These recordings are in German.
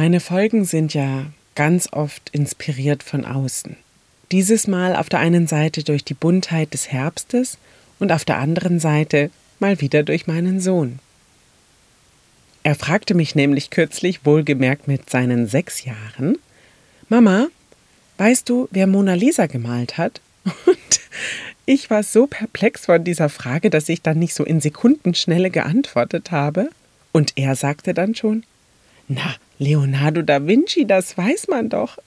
Meine Folgen sind ja ganz oft inspiriert von außen. Dieses Mal auf der einen Seite durch die Buntheit des Herbstes und auf der anderen Seite mal wieder durch meinen Sohn. Er fragte mich nämlich kürzlich, wohlgemerkt mit seinen sechs Jahren, Mama, weißt du, wer Mona Lisa gemalt hat? Und ich war so perplex von dieser Frage, dass ich dann nicht so in Sekundenschnelle geantwortet habe. Und er sagte dann schon, na, Leonardo da Vinci, das weiß man doch.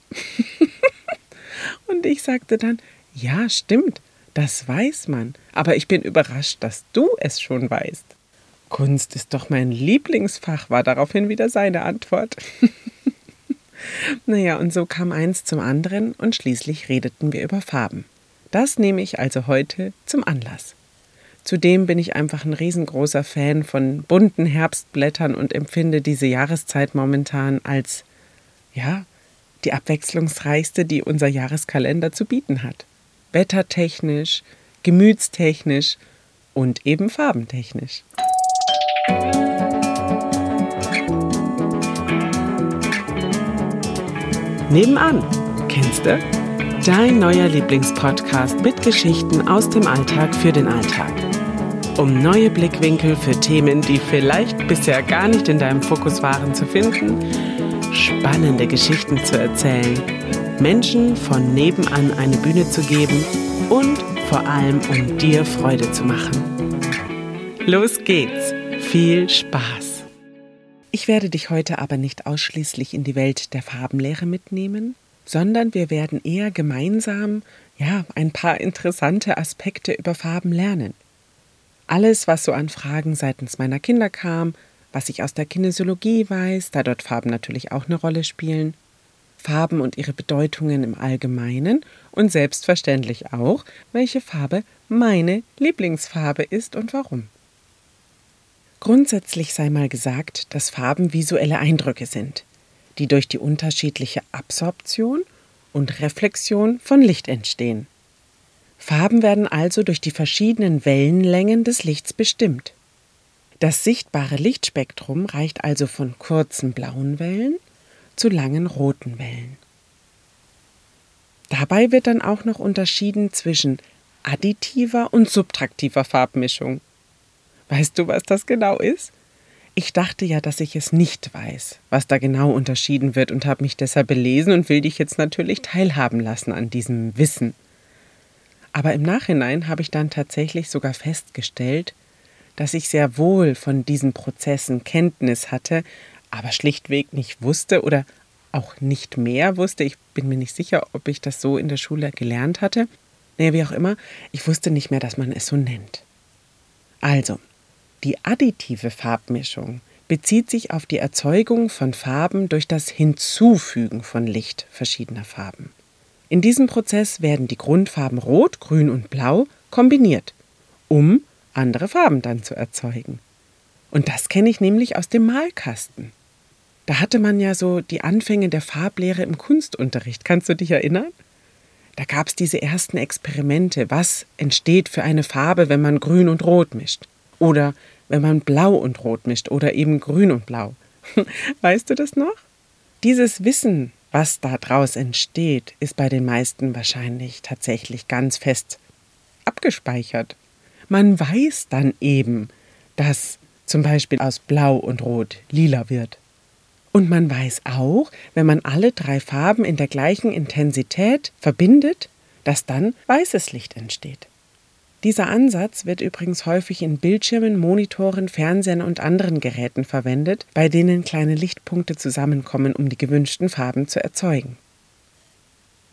Und ich sagte dann, ja, stimmt, das weiß man, aber ich bin überrascht, dass du es schon weißt. Kunst ist doch mein Lieblingsfach, war daraufhin wieder seine Antwort. naja, und so kam eins zum anderen und schließlich redeten wir über Farben. Das nehme ich also heute zum Anlass. Zudem bin ich einfach ein riesengroßer Fan von bunten Herbstblättern und empfinde diese Jahreszeit momentan als, ja, die abwechslungsreichste, die unser Jahreskalender zu bieten hat. Wettertechnisch, gemütstechnisch und eben farbentechnisch. Nebenan, kennst du? Dein neuer Lieblingspodcast mit Geschichten aus dem Alltag für den Alltag um neue Blickwinkel für Themen, die vielleicht bisher gar nicht in deinem Fokus waren, zu finden, spannende Geschichten zu erzählen, Menschen von nebenan eine Bühne zu geben und vor allem um dir Freude zu machen. Los geht's! Viel Spaß! Ich werde dich heute aber nicht ausschließlich in die Welt der Farbenlehre mitnehmen, sondern wir werden eher gemeinsam ja, ein paar interessante Aspekte über Farben lernen. Alles, was so an Fragen seitens meiner Kinder kam, was ich aus der Kinesiologie weiß, da dort Farben natürlich auch eine Rolle spielen, Farben und ihre Bedeutungen im Allgemeinen und selbstverständlich auch, welche Farbe meine Lieblingsfarbe ist und warum. Grundsätzlich sei mal gesagt, dass Farben visuelle Eindrücke sind, die durch die unterschiedliche Absorption und Reflexion von Licht entstehen. Farben werden also durch die verschiedenen Wellenlängen des Lichts bestimmt. Das sichtbare Lichtspektrum reicht also von kurzen blauen Wellen zu langen roten Wellen. Dabei wird dann auch noch unterschieden zwischen additiver und subtraktiver Farbmischung. Weißt du, was das genau ist? Ich dachte ja, dass ich es nicht weiß, was da genau unterschieden wird und habe mich deshalb belesen und will dich jetzt natürlich teilhaben lassen an diesem Wissen. Aber im Nachhinein habe ich dann tatsächlich sogar festgestellt, dass ich sehr wohl von diesen Prozessen Kenntnis hatte, aber schlichtweg nicht wusste oder auch nicht mehr wusste. Ich bin mir nicht sicher, ob ich das so in der Schule gelernt hatte. Naja, wie auch immer, ich wusste nicht mehr, dass man es so nennt. Also, die additive Farbmischung bezieht sich auf die Erzeugung von Farben durch das Hinzufügen von Licht verschiedener Farben. In diesem Prozess werden die Grundfarben Rot, Grün und Blau kombiniert, um andere Farben dann zu erzeugen. Und das kenne ich nämlich aus dem Malkasten. Da hatte man ja so die Anfänge der Farblehre im Kunstunterricht. Kannst du dich erinnern? Da gab es diese ersten Experimente. Was entsteht für eine Farbe, wenn man Grün und Rot mischt? Oder wenn man Blau und Rot mischt oder eben Grün und Blau. Weißt du das noch? Dieses Wissen was daraus entsteht, ist bei den meisten wahrscheinlich tatsächlich ganz fest abgespeichert. Man weiß dann eben, dass zum Beispiel aus Blau und Rot lila wird. Und man weiß auch, wenn man alle drei Farben in der gleichen Intensität verbindet, dass dann weißes Licht entsteht. Dieser Ansatz wird übrigens häufig in Bildschirmen, Monitoren, Fernsehern und anderen Geräten verwendet, bei denen kleine Lichtpunkte zusammenkommen, um die gewünschten Farben zu erzeugen.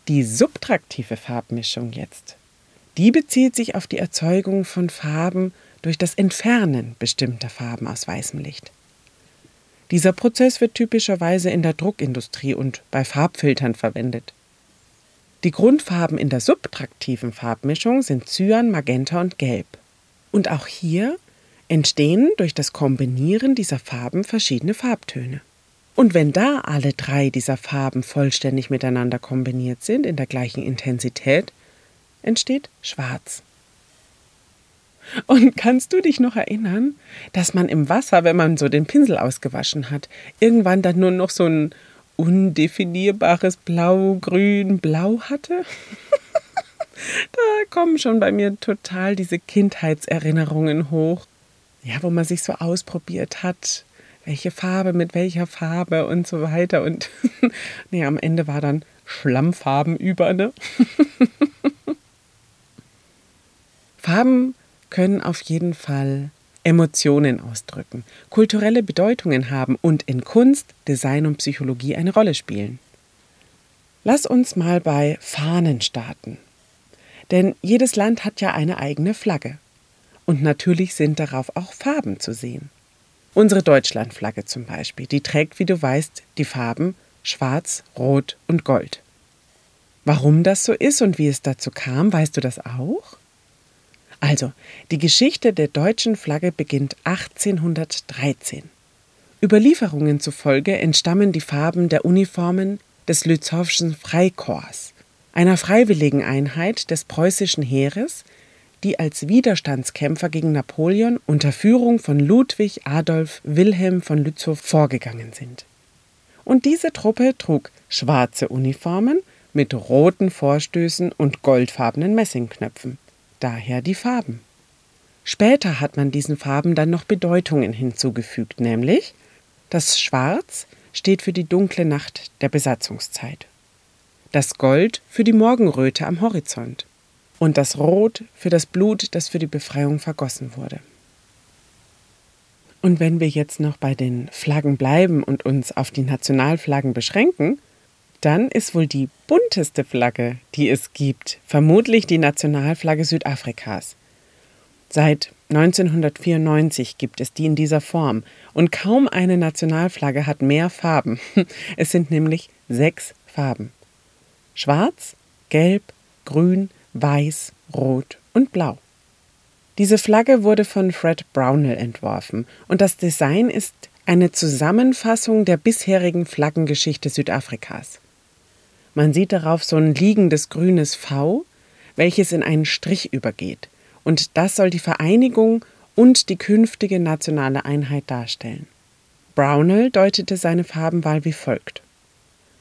Die subtraktive Farbmischung jetzt, die bezieht sich auf die Erzeugung von Farben durch das Entfernen bestimmter Farben aus weißem Licht. Dieser Prozess wird typischerweise in der Druckindustrie und bei Farbfiltern verwendet. Die Grundfarben in der subtraktiven Farbmischung sind Cyan, Magenta und Gelb. Und auch hier entstehen durch das Kombinieren dieser Farben verschiedene Farbtöne. Und wenn da alle drei dieser Farben vollständig miteinander kombiniert sind, in der gleichen Intensität, entsteht Schwarz. Und kannst du dich noch erinnern, dass man im Wasser, wenn man so den Pinsel ausgewaschen hat, irgendwann dann nur noch so ein undefinierbares Blau, Grün, Blau hatte? da kommen schon bei mir total diese Kindheitserinnerungen hoch. Ja, wo man sich so ausprobiert hat, welche Farbe mit welcher Farbe und so weiter. Und nee, am Ende war dann Schlammfarben über, ne? Farben können auf jeden Fall Emotionen ausdrücken, kulturelle Bedeutungen haben und in Kunst, Design und Psychologie eine Rolle spielen. Lass uns mal bei Fahnen starten. Denn jedes Land hat ja eine eigene Flagge. Und natürlich sind darauf auch Farben zu sehen. Unsere Deutschlandflagge zum Beispiel, die trägt, wie du weißt, die Farben Schwarz, Rot und Gold. Warum das so ist und wie es dazu kam, weißt du das auch? Also, die Geschichte der deutschen Flagge beginnt 1813. Überlieferungen zufolge entstammen die Farben der Uniformen des Lützowschen Freikorps, einer freiwilligen Einheit des preußischen Heeres, die als Widerstandskämpfer gegen Napoleon unter Führung von Ludwig Adolf Wilhelm von Lützow vorgegangen sind. Und diese Truppe trug schwarze Uniformen mit roten Vorstößen und goldfarbenen Messingknöpfen daher die Farben. Später hat man diesen Farben dann noch Bedeutungen hinzugefügt, nämlich das Schwarz steht für die dunkle Nacht der Besatzungszeit, das Gold für die Morgenröte am Horizont und das Rot für das Blut, das für die Befreiung vergossen wurde. Und wenn wir jetzt noch bei den Flaggen bleiben und uns auf die Nationalflaggen beschränken, dann ist wohl die bunteste Flagge, die es gibt, vermutlich die Nationalflagge Südafrikas. Seit 1994 gibt es die in dieser Form und kaum eine Nationalflagge hat mehr Farben. Es sind nämlich sechs Farben. Schwarz, Gelb, Grün, Weiß, Rot und Blau. Diese Flagge wurde von Fred Brownell entworfen und das Design ist eine Zusammenfassung der bisherigen Flaggengeschichte Südafrikas. Man sieht darauf so ein liegendes grünes V, welches in einen Strich übergeht. Und das soll die Vereinigung und die künftige nationale Einheit darstellen. Brownell deutete seine Farbenwahl wie folgt.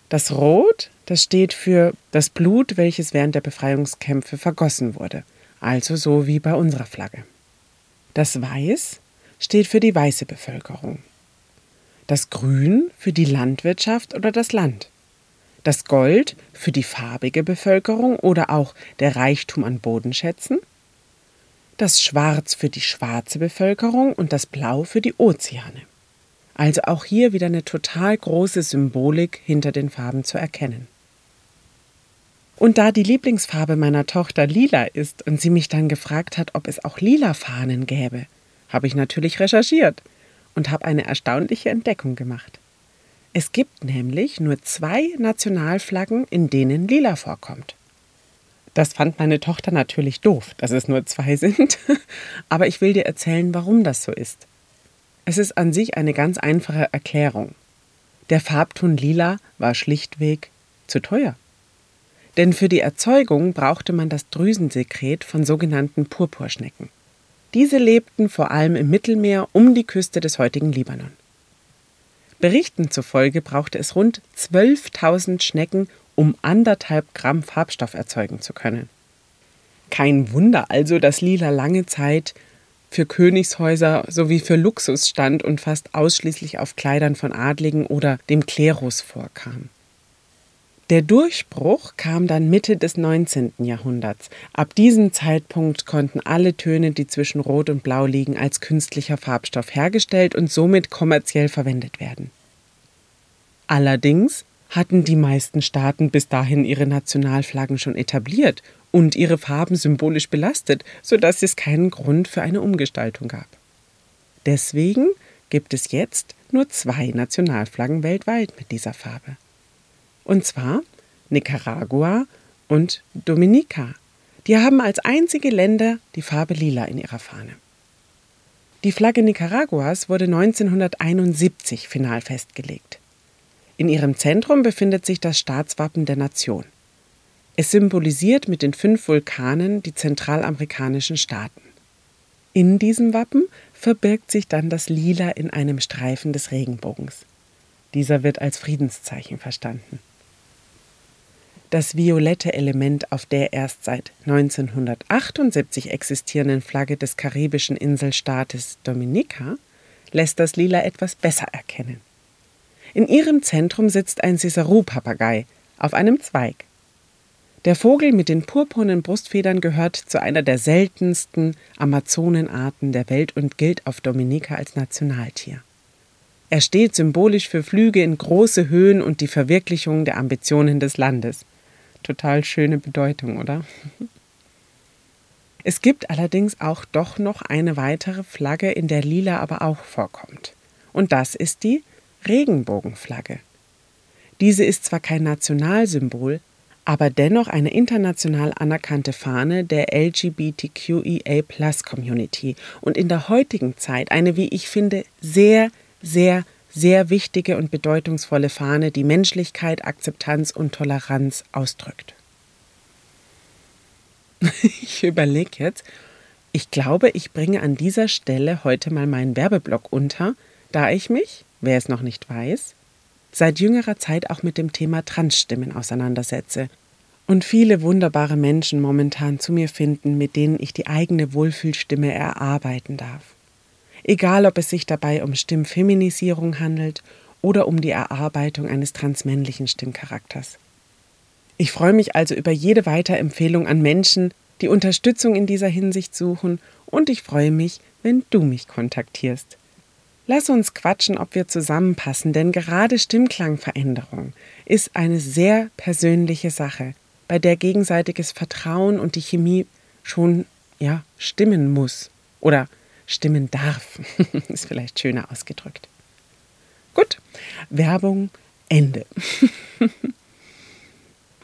Das Rot, das steht für das Blut, welches während der Befreiungskämpfe vergossen wurde, also so wie bei unserer Flagge. Das Weiß steht für die weiße Bevölkerung. Das Grün für die Landwirtschaft oder das Land das Gold für die farbige Bevölkerung oder auch der Reichtum an Bodenschätzen, das Schwarz für die schwarze Bevölkerung und das Blau für die Ozeane. Also auch hier wieder eine total große Symbolik hinter den Farben zu erkennen. Und da die Lieblingsfarbe meiner Tochter lila ist und sie mich dann gefragt hat, ob es auch lila Fahnen gäbe, habe ich natürlich recherchiert und habe eine erstaunliche Entdeckung gemacht. Es gibt nämlich nur zwei Nationalflaggen, in denen lila vorkommt. Das fand meine Tochter natürlich doof, dass es nur zwei sind, aber ich will dir erzählen, warum das so ist. Es ist an sich eine ganz einfache Erklärung. Der Farbton lila war schlichtweg zu teuer. Denn für die Erzeugung brauchte man das Drüsensekret von sogenannten Purpurschnecken. Diese lebten vor allem im Mittelmeer um die Küste des heutigen Libanon. Berichten zufolge brauchte es rund 12.000 Schnecken, um anderthalb Gramm Farbstoff erzeugen zu können. Kein Wunder also, dass Lila lange Zeit für Königshäuser sowie für Luxus stand und fast ausschließlich auf Kleidern von Adligen oder dem Klerus vorkam. Der Durchbruch kam dann Mitte des 19. Jahrhunderts. Ab diesem Zeitpunkt konnten alle Töne, die zwischen Rot und Blau liegen, als künstlicher Farbstoff hergestellt und somit kommerziell verwendet werden. Allerdings hatten die meisten Staaten bis dahin ihre Nationalflaggen schon etabliert und ihre Farben symbolisch belastet, sodass es keinen Grund für eine Umgestaltung gab. Deswegen gibt es jetzt nur zwei Nationalflaggen weltweit mit dieser Farbe und zwar Nicaragua und Dominica. Die haben als einzige Länder die Farbe lila in ihrer Fahne. Die Flagge Nicaraguas wurde 1971 final festgelegt. In ihrem Zentrum befindet sich das Staatswappen der Nation. Es symbolisiert mit den fünf Vulkanen die zentralamerikanischen Staaten. In diesem Wappen verbirgt sich dann das Lila in einem Streifen des Regenbogens. Dieser wird als Friedenszeichen verstanden. Das violette Element auf der erst seit 1978 existierenden Flagge des karibischen Inselstaates Dominica lässt das Lila etwas besser erkennen. In ihrem Zentrum sitzt ein Cicerou-Papagei auf einem Zweig. Der Vogel mit den purpurnen Brustfedern gehört zu einer der seltensten Amazonenarten der Welt und gilt auf Dominica als Nationaltier. Er steht symbolisch für Flüge in große Höhen und die Verwirklichung der Ambitionen des Landes. Total schöne Bedeutung, oder? Es gibt allerdings auch doch noch eine weitere Flagge, in der Lila aber auch vorkommt. Und das ist die Regenbogenflagge. Diese ist zwar kein Nationalsymbol, aber dennoch eine international anerkannte Fahne der LGBTQIA Community und in der heutigen Zeit eine, wie ich finde, sehr, sehr, sehr wichtige und bedeutungsvolle Fahne, die Menschlichkeit, Akzeptanz und Toleranz ausdrückt. ich überlege jetzt, ich glaube, ich bringe an dieser Stelle heute mal meinen Werbeblock unter, da ich mich, wer es noch nicht weiß, seit jüngerer Zeit auch mit dem Thema Transstimmen auseinandersetze und viele wunderbare Menschen momentan zu mir finden, mit denen ich die eigene Wohlfühlstimme erarbeiten darf. Egal, ob es sich dabei um Stimmfeminisierung handelt oder um die Erarbeitung eines transmännlichen Stimmcharakters. Ich freue mich also über jede Weiterempfehlung an Menschen, die Unterstützung in dieser Hinsicht suchen, und ich freue mich, wenn du mich kontaktierst. Lass uns quatschen, ob wir zusammenpassen, denn gerade Stimmklangveränderung ist eine sehr persönliche Sache, bei der gegenseitiges Vertrauen und die Chemie schon ja stimmen muss oder stimmen darf. ist vielleicht schöner ausgedrückt. Gut, Werbung Ende.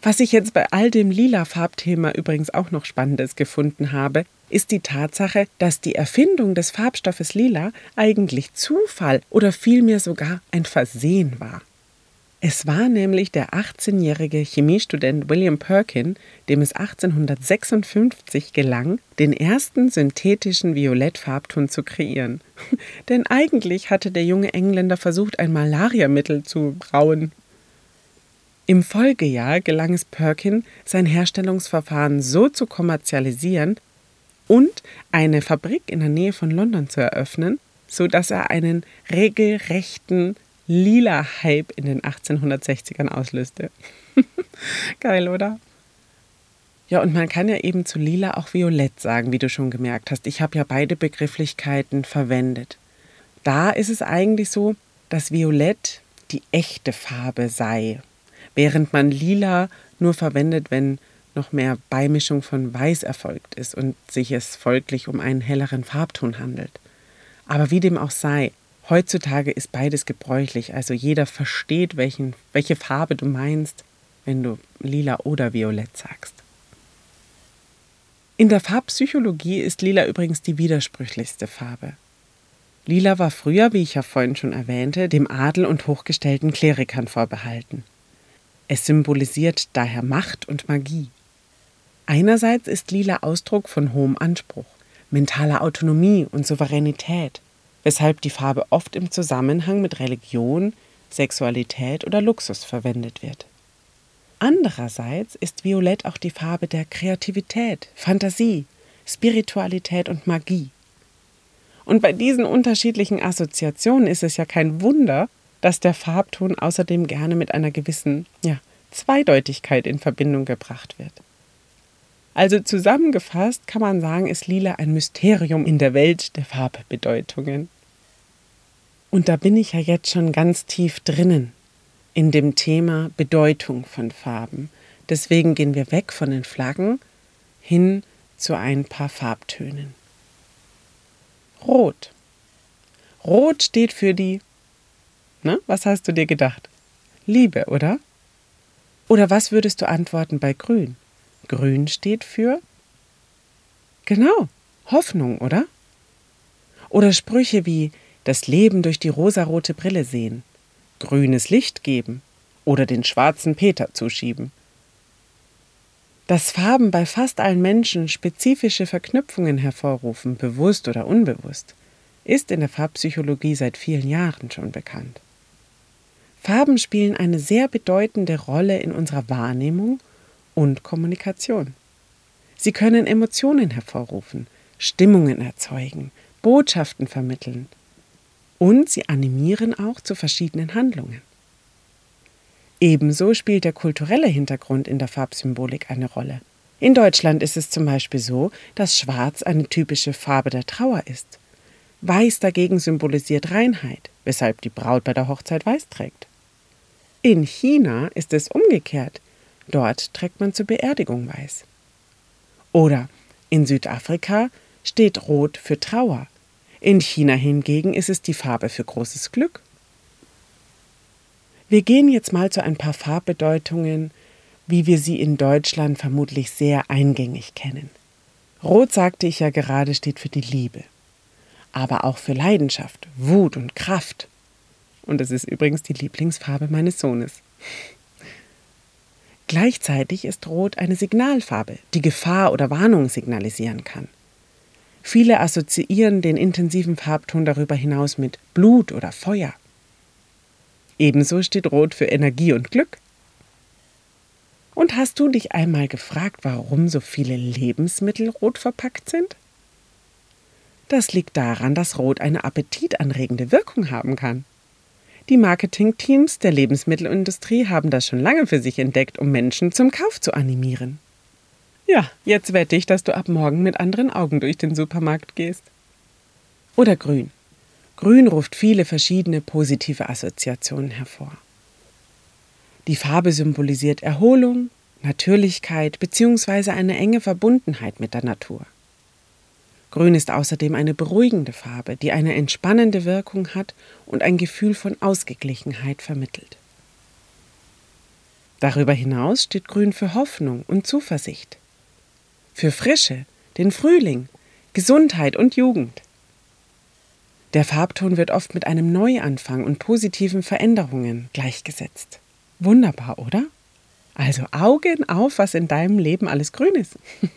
Was ich jetzt bei all dem lila Farbthema übrigens auch noch Spannendes gefunden habe, ist die Tatsache, dass die Erfindung des Farbstoffes lila eigentlich Zufall oder vielmehr sogar ein Versehen war. Es war nämlich der 18-jährige Chemiestudent William Perkin, dem es 1856 gelang, den ersten synthetischen Violettfarbton zu kreieren. Denn eigentlich hatte der junge Engländer versucht, ein Malariamittel zu brauen. Im Folgejahr gelang es Perkin, sein Herstellungsverfahren so zu kommerzialisieren und eine Fabrik in der Nähe von London zu eröffnen, so dass er einen regelrechten lila Hype in den 1860ern auslöste. Geil, oder? Ja, und man kann ja eben zu lila auch violett sagen, wie du schon gemerkt hast. Ich habe ja beide Begrifflichkeiten verwendet. Da ist es eigentlich so, dass violett die echte Farbe sei während man lila nur verwendet, wenn noch mehr Beimischung von Weiß erfolgt ist und sich es folglich um einen helleren Farbton handelt. Aber wie dem auch sei, heutzutage ist beides gebräuchlich, also jeder versteht, welchen, welche Farbe du meinst, wenn du lila oder violett sagst. In der Farbpsychologie ist lila übrigens die widersprüchlichste Farbe. Lila war früher, wie ich ja vorhin schon erwähnte, dem Adel und hochgestellten Klerikern vorbehalten. Es symbolisiert daher Macht und Magie. Einerseits ist Lila Ausdruck von hohem Anspruch, mentaler Autonomie und Souveränität, weshalb die Farbe oft im Zusammenhang mit Religion, Sexualität oder Luxus verwendet wird. Andererseits ist Violett auch die Farbe der Kreativität, Fantasie, Spiritualität und Magie. Und bei diesen unterschiedlichen Assoziationen ist es ja kein Wunder, dass der Farbton außerdem gerne mit einer gewissen ja, Zweideutigkeit in Verbindung gebracht wird. Also zusammengefasst kann man sagen, ist Lila ein Mysterium in der Welt der Farbbedeutungen. Und da bin ich ja jetzt schon ganz tief drinnen in dem Thema Bedeutung von Farben. Deswegen gehen wir weg von den Flaggen hin zu ein paar Farbtönen. Rot. Rot steht für die Ne? Was hast du dir gedacht? Liebe, oder? Oder was würdest du antworten bei Grün? Grün steht für? Genau, Hoffnung, oder? Oder Sprüche wie das Leben durch die rosarote Brille sehen, grünes Licht geben oder den schwarzen Peter zuschieben. Dass Farben bei fast allen Menschen spezifische Verknüpfungen hervorrufen, bewusst oder unbewusst, ist in der Farbpsychologie seit vielen Jahren schon bekannt. Farben spielen eine sehr bedeutende Rolle in unserer Wahrnehmung und Kommunikation. Sie können Emotionen hervorrufen, Stimmungen erzeugen, Botschaften vermitteln und sie animieren auch zu verschiedenen Handlungen. Ebenso spielt der kulturelle Hintergrund in der Farbsymbolik eine Rolle. In Deutschland ist es zum Beispiel so, dass Schwarz eine typische Farbe der Trauer ist. Weiß dagegen symbolisiert Reinheit, weshalb die Braut bei der Hochzeit weiß trägt. In China ist es umgekehrt. Dort trägt man zur Beerdigung weiß. Oder in Südafrika steht Rot für Trauer. In China hingegen ist es die Farbe für großes Glück. Wir gehen jetzt mal zu ein paar Farbbedeutungen, wie wir sie in Deutschland vermutlich sehr eingängig kennen. Rot, sagte ich ja gerade, steht für die Liebe, aber auch für Leidenschaft, Wut und Kraft. Und es ist übrigens die Lieblingsfarbe meines Sohnes. Gleichzeitig ist Rot eine Signalfarbe, die Gefahr oder Warnung signalisieren kann. Viele assoziieren den intensiven Farbton darüber hinaus mit Blut oder Feuer. Ebenso steht Rot für Energie und Glück. Und hast du dich einmal gefragt, warum so viele Lebensmittel rot verpackt sind? Das liegt daran, dass Rot eine appetitanregende Wirkung haben kann. Die Marketingteams der Lebensmittelindustrie haben das schon lange für sich entdeckt, um Menschen zum Kauf zu animieren. Ja, jetzt wette ich, dass du ab morgen mit anderen Augen durch den Supermarkt gehst. Oder grün. Grün ruft viele verschiedene positive Assoziationen hervor. Die Farbe symbolisiert Erholung, Natürlichkeit bzw. eine enge Verbundenheit mit der Natur. Grün ist außerdem eine beruhigende Farbe, die eine entspannende Wirkung hat und ein Gefühl von Ausgeglichenheit vermittelt. Darüber hinaus steht Grün für Hoffnung und Zuversicht für Frische, den Frühling, Gesundheit und Jugend. Der Farbton wird oft mit einem Neuanfang und positiven Veränderungen gleichgesetzt. Wunderbar, oder? Also Augen auf, was in deinem Leben alles grün ist.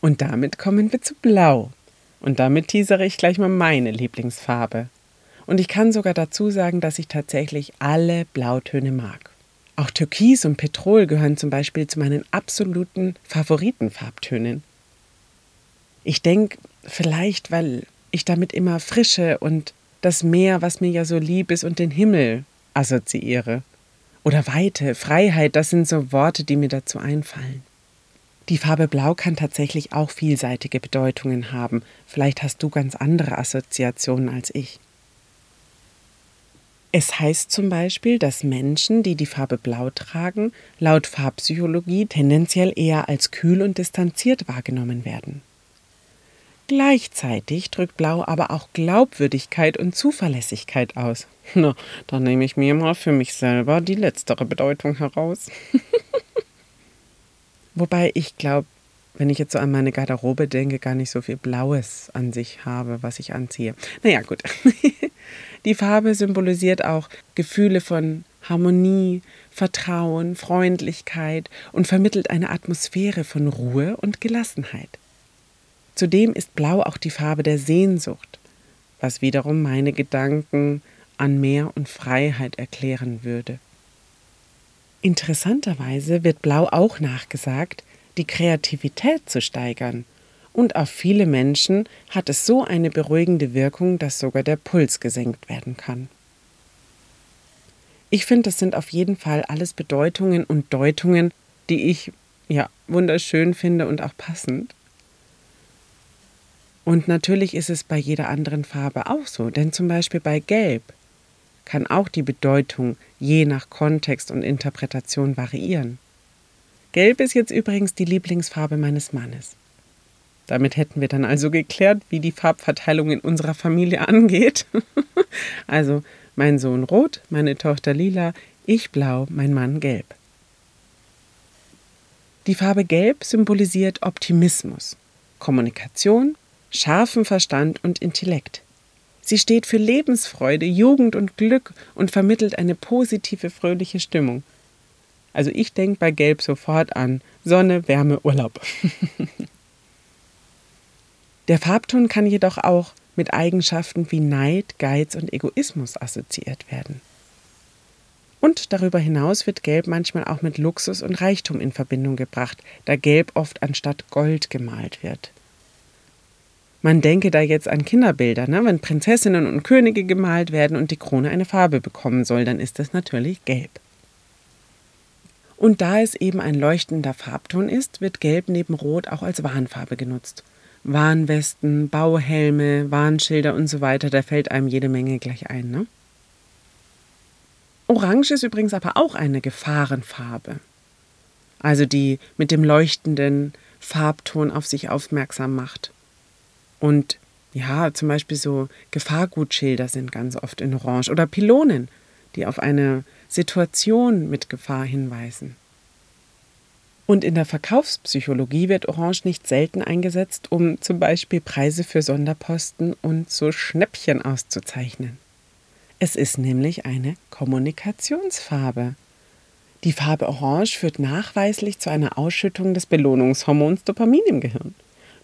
und damit kommen wir zu Blau. Und damit teasere ich gleich mal meine Lieblingsfarbe. Und ich kann sogar dazu sagen, dass ich tatsächlich alle Blautöne mag. Auch Türkis und Petrol gehören zum Beispiel zu meinen absoluten Favoritenfarbtönen. Ich denke, vielleicht, weil ich damit immer Frische und das Meer, was mir ja so lieb ist, und den Himmel assoziiere. Oder Weite, Freiheit, das sind so Worte, die mir dazu einfallen. Die Farbe Blau kann tatsächlich auch vielseitige Bedeutungen haben. Vielleicht hast du ganz andere Assoziationen als ich. Es heißt zum Beispiel, dass Menschen, die die Farbe Blau tragen, laut Farbpsychologie tendenziell eher als kühl und distanziert wahrgenommen werden. Gleichzeitig drückt Blau aber auch Glaubwürdigkeit und Zuverlässigkeit aus. Na, dann nehme ich mir mal für mich selber die letztere Bedeutung heraus. Wobei ich glaube, wenn ich jetzt so an meine Garderobe denke, gar nicht so viel Blaues an sich habe, was ich anziehe. Naja, gut. Die Farbe symbolisiert auch Gefühle von Harmonie, Vertrauen, Freundlichkeit und vermittelt eine Atmosphäre von Ruhe und Gelassenheit. Zudem ist Blau auch die Farbe der Sehnsucht, was wiederum meine Gedanken an Meer und Freiheit erklären würde. Interessanterweise wird Blau auch nachgesagt, die Kreativität zu steigern und auf viele Menschen hat es so eine beruhigende Wirkung, dass sogar der Puls gesenkt werden kann. Ich finde, das sind auf jeden Fall alles Bedeutungen und Deutungen, die ich ja wunderschön finde und auch passend. Und natürlich ist es bei jeder anderen Farbe auch so, denn zum Beispiel bei Gelb kann auch die Bedeutung je nach Kontext und Interpretation variieren. Gelb ist jetzt übrigens die Lieblingsfarbe meines Mannes. Damit hätten wir dann also geklärt, wie die Farbverteilung in unserer Familie angeht. also mein Sohn rot, meine Tochter lila, ich blau, mein Mann gelb. Die Farbe Gelb symbolisiert Optimismus, Kommunikation, scharfen Verstand und Intellekt. Sie steht für Lebensfreude, Jugend und Glück und vermittelt eine positive, fröhliche Stimmung. Also ich denke bei Gelb sofort an Sonne, Wärme, Urlaub. Der Farbton kann jedoch auch mit Eigenschaften wie Neid, Geiz und Egoismus assoziiert werden. Und darüber hinaus wird Gelb manchmal auch mit Luxus und Reichtum in Verbindung gebracht, da Gelb oft anstatt Gold gemalt wird. Man denke da jetzt an Kinderbilder, ne? wenn Prinzessinnen und Könige gemalt werden und die Krone eine Farbe bekommen soll, dann ist das natürlich Gelb. Und da es eben ein leuchtender Farbton ist, wird Gelb neben Rot auch als Warnfarbe genutzt. Warnwesten, Bauhelme, Warnschilder und so weiter, da fällt einem jede Menge gleich ein. Ne? Orange ist übrigens aber auch eine Gefahrenfarbe. Also die mit dem leuchtenden Farbton auf sich aufmerksam macht. Und ja, zum Beispiel so Gefahrgutschilder sind ganz oft in Orange oder Pylonen, die auf eine Situation mit Gefahr hinweisen. Und in der Verkaufspsychologie wird Orange nicht selten eingesetzt, um zum Beispiel Preise für Sonderposten und so Schnäppchen auszuzeichnen. Es ist nämlich eine Kommunikationsfarbe. Die Farbe Orange führt nachweislich zu einer Ausschüttung des Belohnungshormons Dopamin im Gehirn.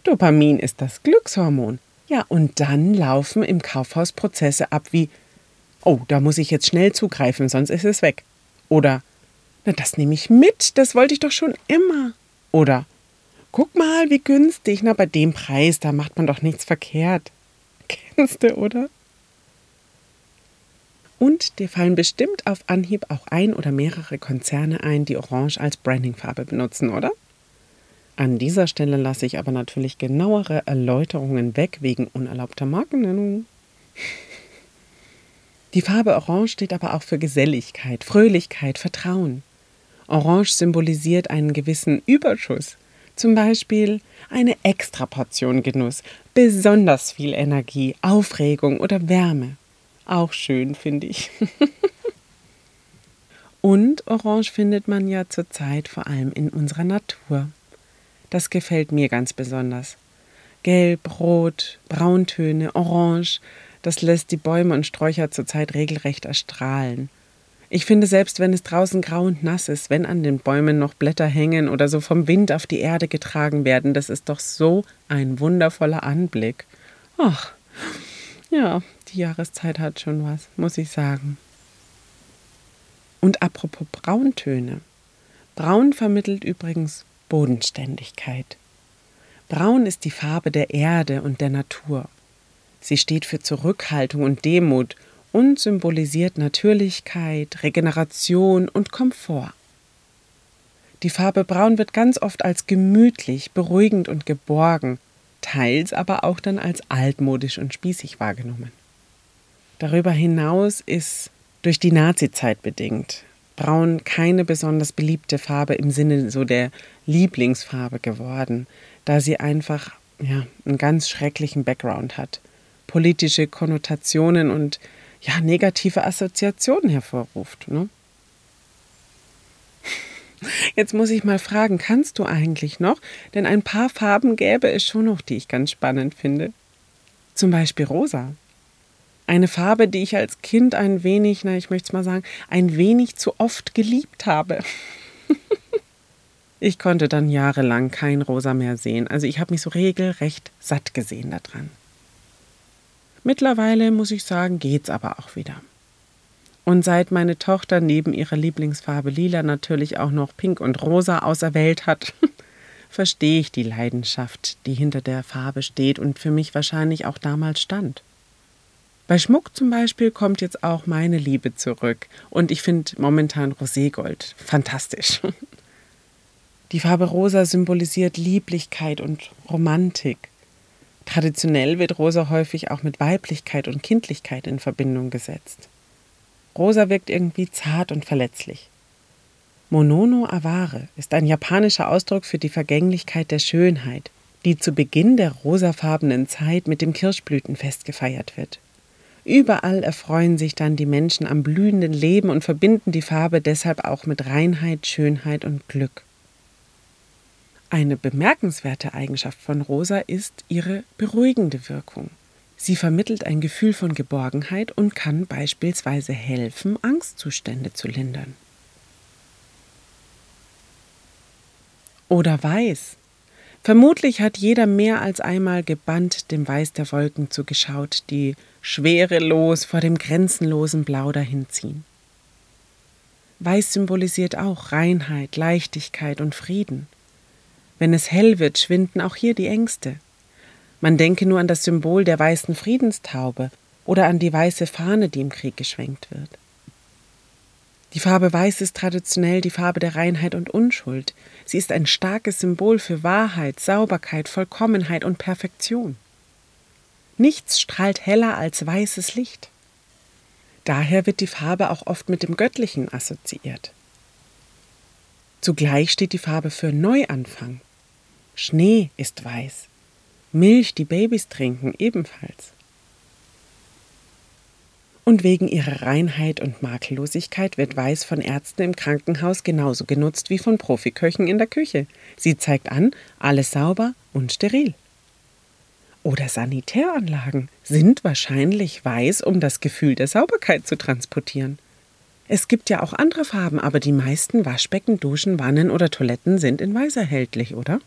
Dopamin ist das Glückshormon. Ja, und dann laufen im Kaufhaus Prozesse ab wie Oh, da muss ich jetzt schnell zugreifen, sonst ist es weg. Oder Na, das nehme ich mit, das wollte ich doch schon immer. Oder Guck mal, wie günstig, na bei dem Preis, da macht man doch nichts verkehrt. Kennst du, oder? Und dir fallen bestimmt auf Anhieb auch ein oder mehrere Konzerne ein, die Orange als Brandingfarbe benutzen, oder? An dieser Stelle lasse ich aber natürlich genauere Erläuterungen weg wegen unerlaubter Markennennung. Die Farbe Orange steht aber auch für Geselligkeit, Fröhlichkeit, Vertrauen. Orange symbolisiert einen gewissen Überschuss, zum Beispiel eine Extraportion Genuss, besonders viel Energie, Aufregung oder Wärme. Auch schön, finde ich. Und Orange findet man ja zurzeit vor allem in unserer Natur. Das gefällt mir ganz besonders. Gelb, Rot, Brauntöne, Orange, das lässt die Bäume und Sträucher zurzeit regelrecht erstrahlen. Ich finde, selbst wenn es draußen grau und nass ist, wenn an den Bäumen noch Blätter hängen oder so vom Wind auf die Erde getragen werden, das ist doch so ein wundervoller Anblick. Ach, ja, die Jahreszeit hat schon was, muss ich sagen. Und apropos Brauntöne. Braun vermittelt übrigens Bodenständigkeit. Braun ist die Farbe der Erde und der Natur. Sie steht für Zurückhaltung und Demut und symbolisiert Natürlichkeit, Regeneration und Komfort. Die Farbe Braun wird ganz oft als gemütlich, beruhigend und geborgen, teils aber auch dann als altmodisch und spießig wahrgenommen. Darüber hinaus ist durch die Nazizeit bedingt Braun keine besonders beliebte Farbe im Sinne so der Lieblingsfarbe geworden, da sie einfach ja, einen ganz schrecklichen Background hat, politische Konnotationen und ja, negative Assoziationen hervorruft. Ne? Jetzt muss ich mal fragen, kannst du eigentlich noch? Denn ein paar Farben gäbe es schon noch, die ich ganz spannend finde. Zum Beispiel rosa. Eine Farbe, die ich als Kind ein wenig, na, ich möchte es mal sagen, ein wenig zu oft geliebt habe. ich konnte dann jahrelang kein Rosa mehr sehen. Also ich habe mich so regelrecht satt gesehen daran. Mittlerweile muss ich sagen, geht's aber auch wieder. Und seit meine Tochter neben ihrer Lieblingsfarbe Lila natürlich auch noch Pink und Rosa auserwählt hat, verstehe ich die Leidenschaft, die hinter der Farbe steht und für mich wahrscheinlich auch damals stand. Bei Schmuck zum Beispiel kommt jetzt auch meine Liebe zurück und ich finde momentan Roségold fantastisch. Die Farbe Rosa symbolisiert Lieblichkeit und Romantik. Traditionell wird Rosa häufig auch mit Weiblichkeit und Kindlichkeit in Verbindung gesetzt. Rosa wirkt irgendwie zart und verletzlich. Monono Aware ist ein japanischer Ausdruck für die Vergänglichkeit der Schönheit, die zu Beginn der rosafarbenen Zeit mit dem Kirschblütenfest gefeiert wird. Überall erfreuen sich dann die Menschen am blühenden Leben und verbinden die Farbe deshalb auch mit Reinheit, Schönheit und Glück. Eine bemerkenswerte Eigenschaft von Rosa ist ihre beruhigende Wirkung. Sie vermittelt ein Gefühl von Geborgenheit und kann beispielsweise helfen, Angstzustände zu lindern. Oder Weiß. Vermutlich hat jeder mehr als einmal gebannt dem Weiß der Wolken zugeschaut, die schwerelos vor dem grenzenlosen Blau dahinziehen. Weiß symbolisiert auch Reinheit, Leichtigkeit und Frieden. Wenn es hell wird, schwinden auch hier die Ängste. Man denke nur an das Symbol der weißen Friedenstaube oder an die weiße Fahne, die im Krieg geschwenkt wird. Die Farbe Weiß ist traditionell die Farbe der Reinheit und Unschuld. Sie ist ein starkes Symbol für Wahrheit, Sauberkeit, Vollkommenheit und Perfektion. Nichts strahlt heller als weißes Licht. Daher wird die Farbe auch oft mit dem Göttlichen assoziiert. Zugleich steht die Farbe für Neuanfang. Schnee ist weiß. Milch, die Babys trinken, ebenfalls. Und wegen ihrer Reinheit und Makellosigkeit wird Weiß von Ärzten im Krankenhaus genauso genutzt wie von Profiköchen in der Küche. Sie zeigt an, alles sauber und steril. Oder Sanitäranlagen sind wahrscheinlich weiß, um das Gefühl der Sauberkeit zu transportieren. Es gibt ja auch andere Farben, aber die meisten Waschbecken, Duschen, Wannen oder Toiletten sind in weiß erhältlich, oder?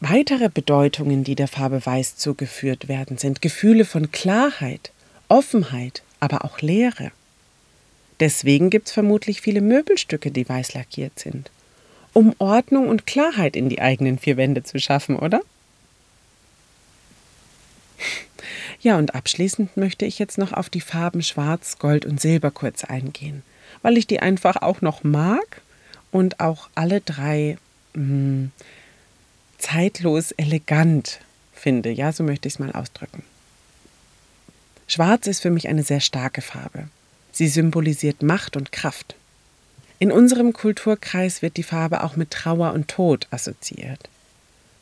Weitere Bedeutungen, die der Farbe Weiß zugeführt werden, sind Gefühle von Klarheit, Offenheit, aber auch Leere. Deswegen gibt es vermutlich viele Möbelstücke, die weiß lackiert sind. Um Ordnung und Klarheit in die eigenen vier Wände zu schaffen, oder? Ja, und abschließend möchte ich jetzt noch auf die Farben Schwarz, Gold und Silber kurz eingehen, weil ich die einfach auch noch mag und auch alle drei mh, hm, zeitlos elegant finde. Ja, so möchte ich es mal ausdrücken. Schwarz ist für mich eine sehr starke Farbe. Sie symbolisiert Macht und Kraft. In unserem Kulturkreis wird die Farbe auch mit Trauer und Tod assoziiert.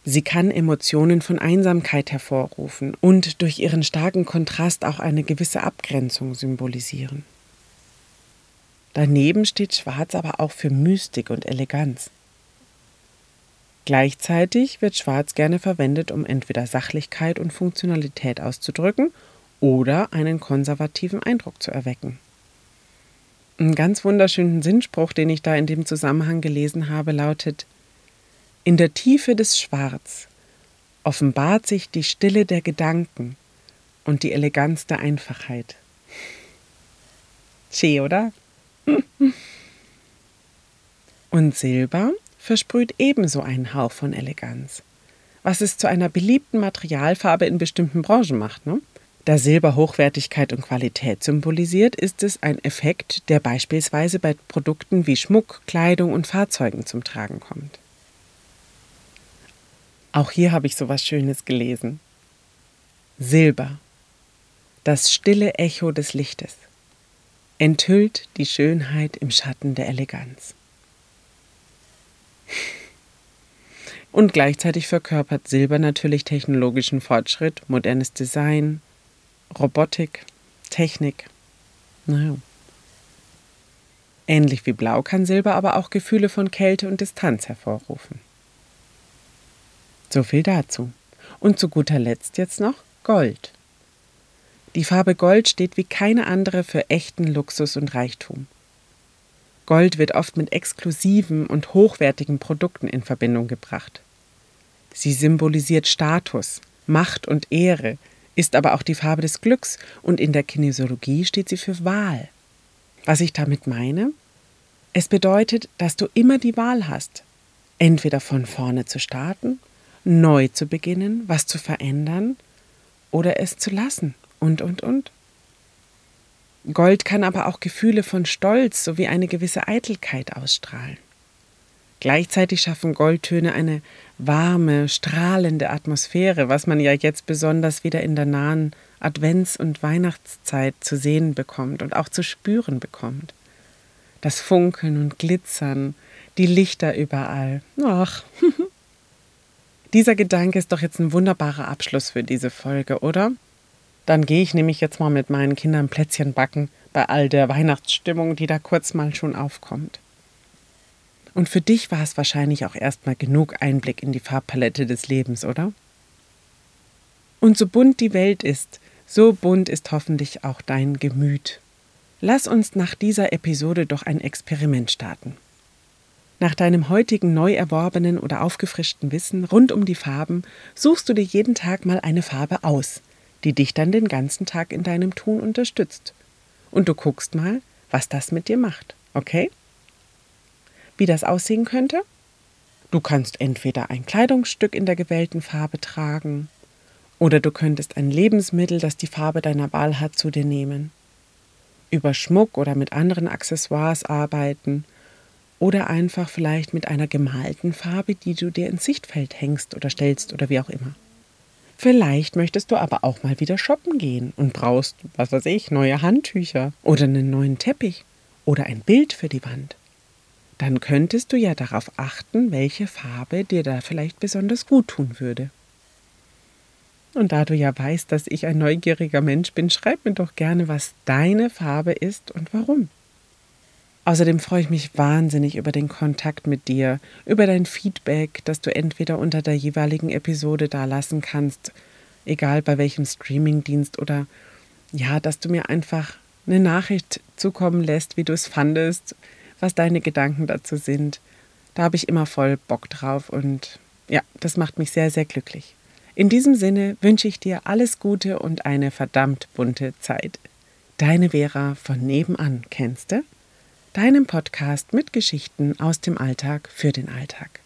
Sie kann Emotionen von Einsamkeit hervorrufen und durch ihren starken Kontrast auch eine gewisse Abgrenzung symbolisieren. Daneben steht Schwarz aber auch für Mystik und Eleganz. Gleichzeitig wird Schwarz gerne verwendet, um entweder Sachlichkeit und Funktionalität auszudrücken oder einen konservativen Eindruck zu erwecken. Ein ganz wunderschönen Sinnspruch, den ich da in dem Zusammenhang gelesen habe, lautet In der Tiefe des Schwarz offenbart sich die Stille der Gedanken und die Eleganz der Einfachheit. Schee, oder? Und Silber versprüht ebenso einen Hauch von Eleganz, was es zu einer beliebten Materialfarbe in bestimmten Branchen macht. Ne? Da Silber Hochwertigkeit und Qualität symbolisiert, ist es ein Effekt, der beispielsweise bei Produkten wie Schmuck, Kleidung und Fahrzeugen zum Tragen kommt. Auch hier habe ich so was Schönes gelesen. Silber, das stille Echo des Lichtes, enthüllt die Schönheit im Schatten der Eleganz. Und gleichzeitig verkörpert Silber natürlich technologischen Fortschritt, modernes Design, Robotik, Technik. Naja. Ähnlich wie Blau kann Silber aber auch Gefühle von Kälte und Distanz hervorrufen. So viel dazu. Und zu guter Letzt jetzt noch Gold. Die Farbe Gold steht wie keine andere für echten Luxus und Reichtum. Gold wird oft mit exklusiven und hochwertigen Produkten in Verbindung gebracht. Sie symbolisiert Status, Macht und Ehre, ist aber auch die Farbe des Glücks und in der Kinesiologie steht sie für Wahl. Was ich damit meine? Es bedeutet, dass du immer die Wahl hast, entweder von vorne zu starten, neu zu beginnen, was zu verändern oder es zu lassen und, und, und. Gold kann aber auch Gefühle von Stolz sowie eine gewisse Eitelkeit ausstrahlen. Gleichzeitig schaffen Goldtöne eine warme, strahlende Atmosphäre, was man ja jetzt besonders wieder in der nahen Advents- und Weihnachtszeit zu sehen bekommt und auch zu spüren bekommt. Das Funkeln und Glitzern, die Lichter überall. Ach, dieser Gedanke ist doch jetzt ein wunderbarer Abschluss für diese Folge, oder? Dann gehe ich nämlich jetzt mal mit meinen Kindern Plätzchen backen bei all der Weihnachtsstimmung, die da kurz mal schon aufkommt. Und für dich war es wahrscheinlich auch erstmal genug Einblick in die Farbpalette des Lebens, oder? Und so bunt die Welt ist, so bunt ist hoffentlich auch dein Gemüt. Lass uns nach dieser Episode doch ein Experiment starten. Nach deinem heutigen neu erworbenen oder aufgefrischten Wissen rund um die Farben suchst du dir jeden Tag mal eine Farbe aus, die dich dann den ganzen Tag in deinem Tun unterstützt. Und du guckst mal, was das mit dir macht, okay? Wie das aussehen könnte? Du kannst entweder ein Kleidungsstück in der gewählten Farbe tragen, oder du könntest ein Lebensmittel, das die Farbe deiner Wahl hat, zu dir nehmen. Über Schmuck oder mit anderen Accessoires arbeiten oder einfach vielleicht mit einer gemalten Farbe, die du dir ins Sichtfeld hängst oder stellst oder wie auch immer. Vielleicht möchtest du aber auch mal wieder shoppen gehen und brauchst, was weiß ich, neue Handtücher oder einen neuen Teppich oder ein Bild für die Wand. Dann könntest du ja darauf achten, welche Farbe dir da vielleicht besonders gut tun würde. Und da du ja weißt, dass ich ein neugieriger Mensch bin, schreib mir doch gerne, was deine Farbe ist und warum. Außerdem freue ich mich wahnsinnig über den Kontakt mit dir, über dein Feedback, das du entweder unter der jeweiligen Episode da lassen kannst, egal bei welchem Streamingdienst oder ja, dass du mir einfach eine Nachricht zukommen lässt, wie du es fandest, was deine Gedanken dazu sind. Da habe ich immer voll Bock drauf und ja, das macht mich sehr, sehr glücklich. In diesem Sinne wünsche ich dir alles Gute und eine verdammt bunte Zeit. Deine Vera von nebenan, kennst du? deinem Podcast mit Geschichten aus dem Alltag für den Alltag.